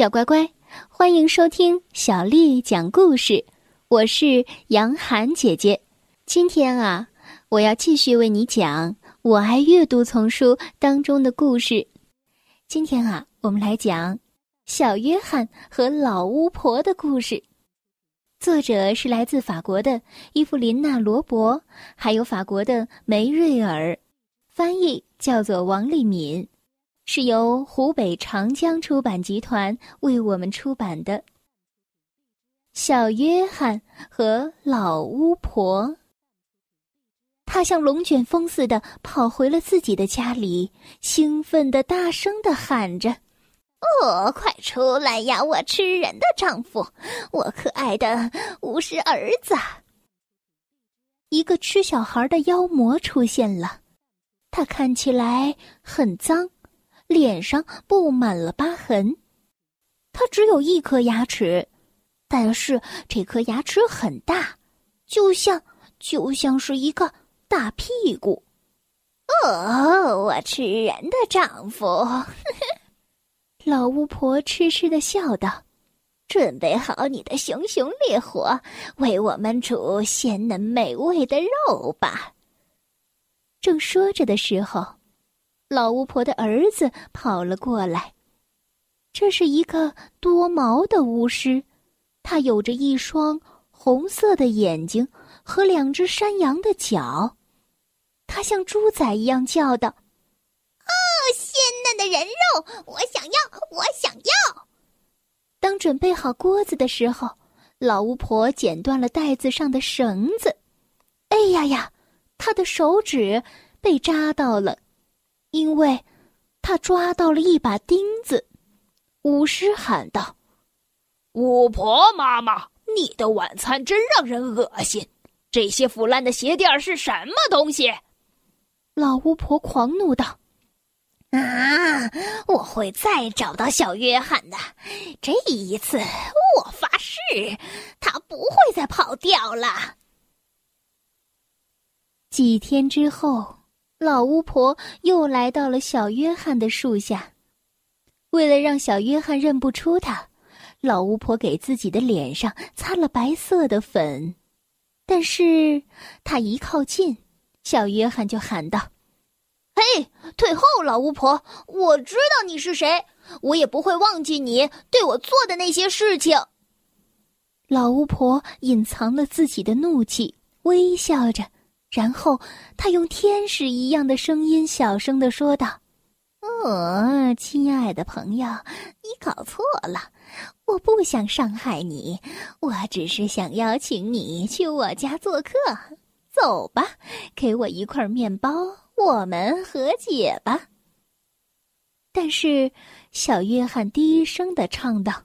小乖乖，欢迎收听小丽讲故事。我是杨涵姐姐。今天啊，我要继续为你讲《我爱阅读》丛书当中的故事。今天啊，我们来讲小约翰和老巫婆的故事。作者是来自法国的伊芙琳娜·罗伯，还有法国的梅瑞尔，翻译叫做王丽敏。是由湖北长江出版集团为我们出版的《小约翰和老巫婆》。他像龙卷风似的跑回了自己的家里，兴奋的大声的喊着：“哦，快出来呀，我吃人的丈夫，我可爱的巫师儿子！”一个吃小孩的妖魔出现了，他看起来很脏。脸上布满了疤痕，他只有一颗牙齿，但是这颗牙齿很大，就像就像是一个大屁股。哦，我吃人的丈夫！老巫婆痴痴的笑道：“准备好你的熊熊烈火，为我们煮鲜嫩美味的肉吧。”正说着的时候。老巫婆的儿子跑了过来。这是一个多毛的巫师，他有着一双红色的眼睛和两只山羊的脚。他像猪仔一样叫道：“哦，鲜嫩的人肉，我想要，我想要！”当准备好锅子的时候，老巫婆剪断了袋子上的绳子。哎呀呀，她的手指被扎到了。因为，他抓到了一把钉子，巫师喊道：“巫婆妈妈，你的晚餐真让人恶心！这些腐烂的鞋垫是什么东西？”老巫婆狂怒道：“啊，我会再找到小约翰的！这一次，我发誓，他不会再跑掉了。”几天之后。老巫婆又来到了小约翰的树下，为了让小约翰认不出她，老巫婆给自己的脸上擦了白色的粉。但是她一靠近，小约翰就喊道：“嘿，退后，老巫婆！我知道你是谁，我也不会忘记你对我做的那些事情。”老巫婆隐藏了自己的怒气，微笑着。然后，他用天使一样的声音小声的说道：“哦，亲爱的朋友，你搞错了，我不想伤害你，我只是想邀请你去我家做客。走吧，给我一块面包，我们和解吧。”但是，小约翰低声的唱道：“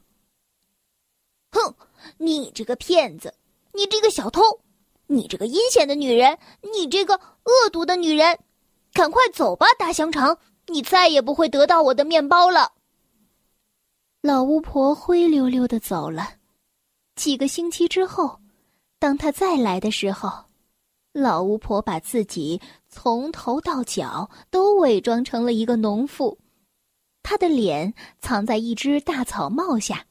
哼，你这个骗子，你这个小偷！”你这个阴险的女人，你这个恶毒的女人，赶快走吧，大香肠！你再也不会得到我的面包了。老巫婆灰溜溜的走了。几个星期之后，当她再来的时候，老巫婆把自己从头到脚都伪装成了一个农妇，她的脸藏在一只大草帽下，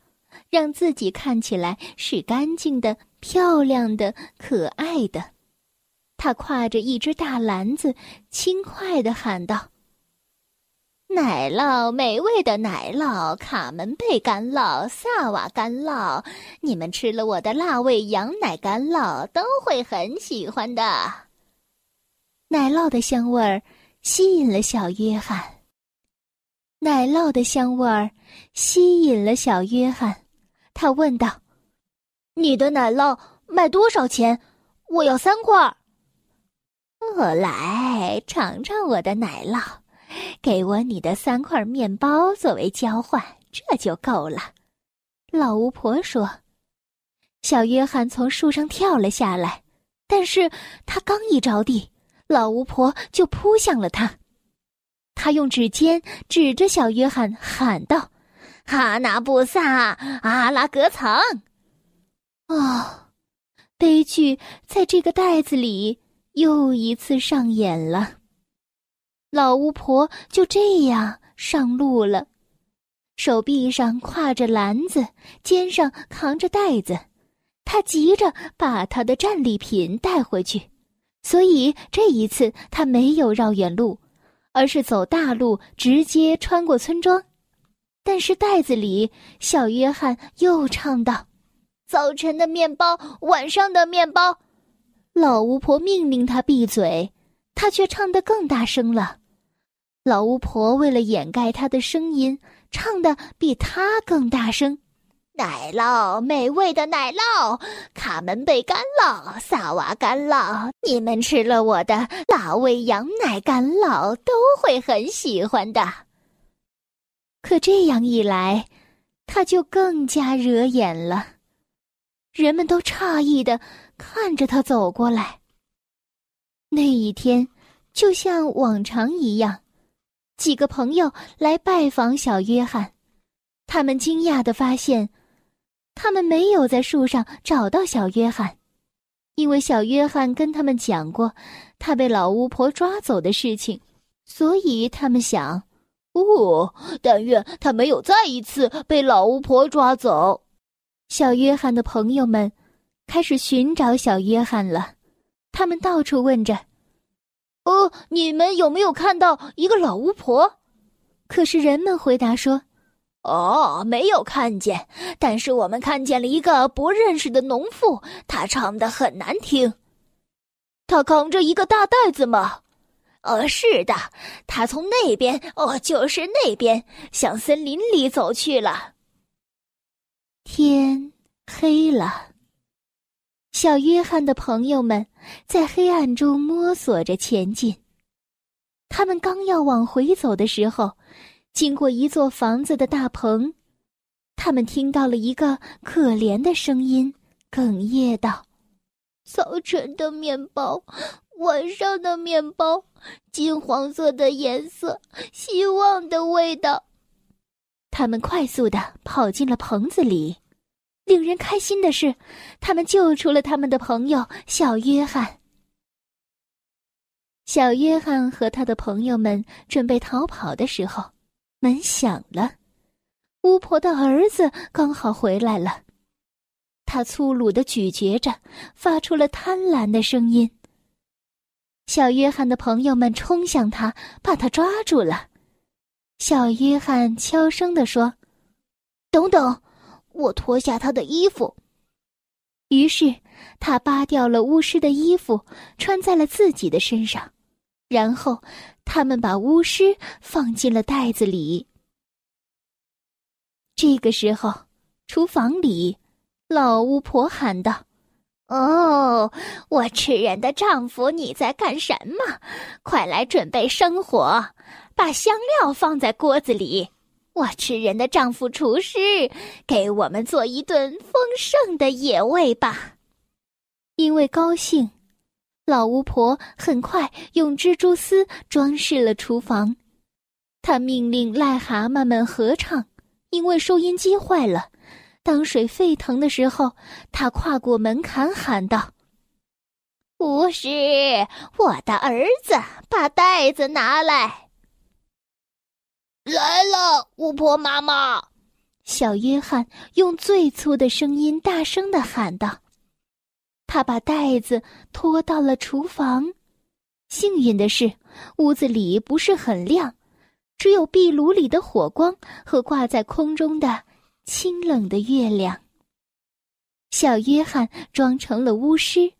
让自己看起来是干净的。漂亮的、可爱的，他挎着一只大篮子，轻快的喊道：“奶酪，美味的奶酪，卡门贝干酪，萨瓦干酪，你们吃了我的辣味羊奶干酪，都会很喜欢的。”奶酪的香味儿吸引了小约翰。奶酪的香味儿吸引了小约翰，他问道。你的奶酪卖多少钱？我要三块。我来尝尝我的奶酪，给我你的三块面包作为交换，这就够了。老巫婆说：“小约翰从树上跳了下来，但是他刚一着地，老巫婆就扑向了他。他用指尖指着小约翰喊道：‘哈纳布萨，阿拉格藏。’”哦，悲剧在这个袋子里又一次上演了。老巫婆就这样上路了。手臂上挎着篮子，肩上扛着袋子。他急着把他的战利品带回去，所以这一次他没有绕远路，而是走大路，直接穿过村庄。但是袋子里，小约翰又唱道：“早晨的面包，晚上的面包。”老巫婆命令他闭嘴，他却唱得更大声了。老巫婆为了掩盖他的声音，唱的比他更大声。奶酪，美味的奶酪，卡门贝干酪，萨瓦干酪，你们吃了我的辣味羊奶干酪，都会很喜欢的。可这样一来，他就更加惹眼了。人们都诧异的看着他走过来。那一天，就像往常一样，几个朋友来拜访小约翰，他们惊讶的发现。他们没有在树上找到小约翰，因为小约翰跟他们讲过他被老巫婆抓走的事情，所以他们想：哦，但愿他没有再一次被老巫婆抓走。小约翰的朋友们开始寻找小约翰了，他们到处问着：“哦，你们有没有看到一个老巫婆？”可是人们回答说。哦，没有看见，但是我们看见了一个不认识的农妇，她唱的很难听。她扛着一个大袋子吗？呃，是的，她从那边，哦，就是那边，向森林里走去了。天黑了，小约翰的朋友们在黑暗中摸索着前进。他们刚要往回走的时候。经过一座房子的大棚，他们听到了一个可怜的声音，哽咽道：“早晨的面包，晚上的面包，金黄色的颜色，希望的味道。”他们快速的跑进了棚子里。令人开心的是，他们救出了他们的朋友小约翰。小约翰和他的朋友们准备逃跑的时候。门响了，巫婆的儿子刚好回来了。他粗鲁的咀嚼着，发出了贪婪的声音。小约翰的朋友们冲向他，把他抓住了。小约翰悄声地说：“等等，我脱下他的衣服。”于是他扒掉了巫师的衣服，穿在了自己的身上，然后。他们把巫师放进了袋子里。这个时候，厨房里，老巫婆喊道：“哦，我吃人的丈夫，你在干什么？快来准备生火，把香料放在锅子里。我吃人的丈夫厨师，给我们做一顿丰盛的野味吧。”因为高兴。老巫婆很快用蜘蛛丝装饰了厨房，她命令癞蛤蟆们合唱，因为收音机坏了。当水沸腾的时候，她跨过门槛喊道：“巫师，我的儿子，把袋子拿来。”来了，巫婆妈妈。小约翰用最粗的声音大声的喊道。他把袋子拖到了厨房。幸运的是，屋子里不是很亮，只有壁炉里的火光和挂在空中的清冷的月亮。小约翰装成了巫师，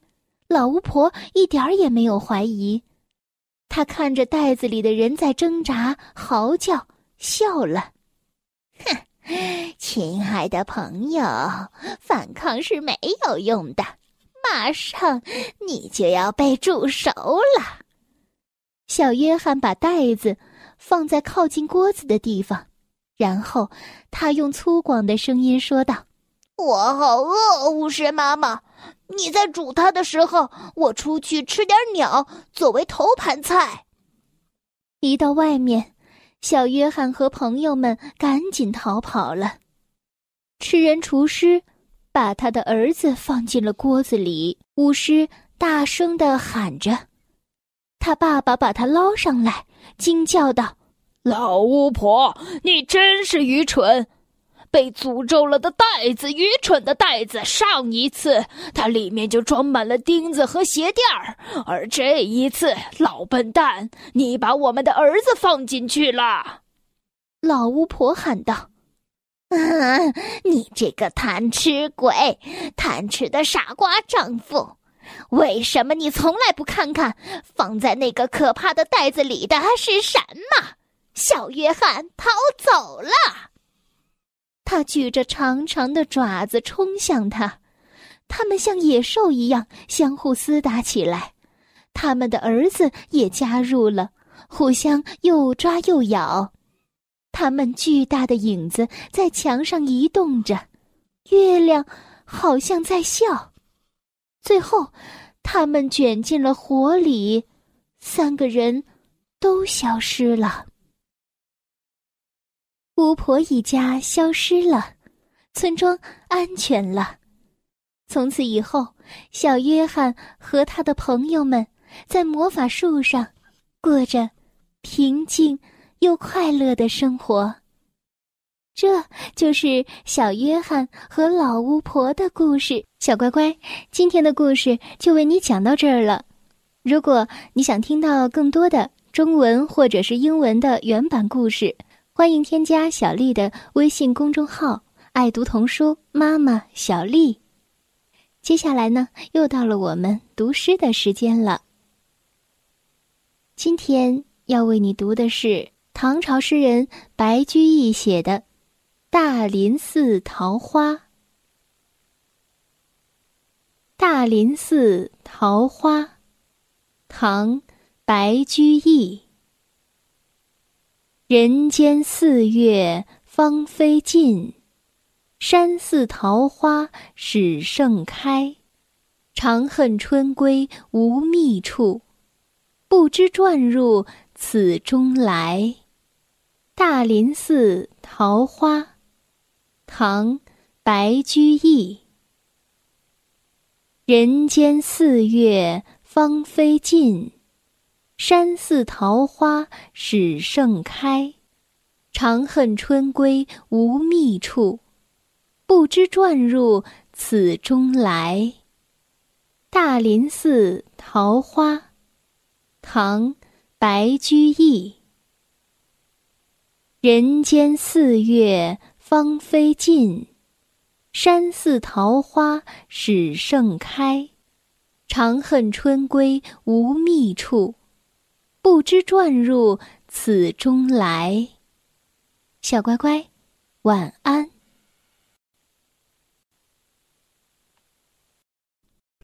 老巫婆一点儿也没有怀疑。他看着袋子里的人在挣扎、嚎叫，笑了：“哼，亲爱的朋友，反抗是没有用的。”马上，你就要被煮熟了。小约翰把袋子放在靠近锅子的地方，然后他用粗犷的声音说道：“我好饿，巫师妈妈，你在煮它的时候，我出去吃点鸟作为头盘菜。”一到外面，小约翰和朋友们赶紧逃跑了。吃人厨师。把他的儿子放进了锅子里，巫师大声的喊着。他爸爸把他捞上来，惊叫道：“老巫婆，你真是愚蠢！被诅咒了的袋子，愚蠢的袋子。上一次它里面就装满了钉子和鞋垫儿，而这一次，老笨蛋，你把我们的儿子放进去了。老巫婆喊道：“嗯，你这个贪吃鬼，贪吃的傻瓜丈夫，为什么你从来不看看放在那个可怕的袋子里的是什么？”小约翰逃走了。他举着长长的爪子冲向他，他们像野兽一样相互厮打起来，他们的儿子也加入了，互相又抓又咬。他们巨大的影子在墙上移动着，月亮好像在笑。最后，他们卷进了火里，三个人都消失了。巫婆一家消失了，村庄安全了。从此以后，小约翰和他的朋友们在魔法树上过着平静又快乐的生活。这就是小约翰和老巫婆的故事。小乖乖，今天的故事就为你讲到这儿了。如果你想听到更多的中文或者是英文的原版故事，欢迎添加小丽的微信公众号“爱读童书妈妈小丽”。接下来呢，又到了我们读诗的时间了。今天要为你读的是唐朝诗人白居易写的《大林寺桃花》。《大林寺桃花》，唐·白居易。人间四月芳菲尽，山寺桃花始盛开。长恨春归无觅处，不知转入此中来。大林寺桃花，唐·白居易。人间四月芳菲尽。山寺桃花始盛开，长恨春归无觅处，不知转入此中来。大林寺桃花，唐·白居易。人间四月芳菲尽，山寺桃花始盛开，长恨春归无觅处。不知转入此中来。小乖乖，晚安。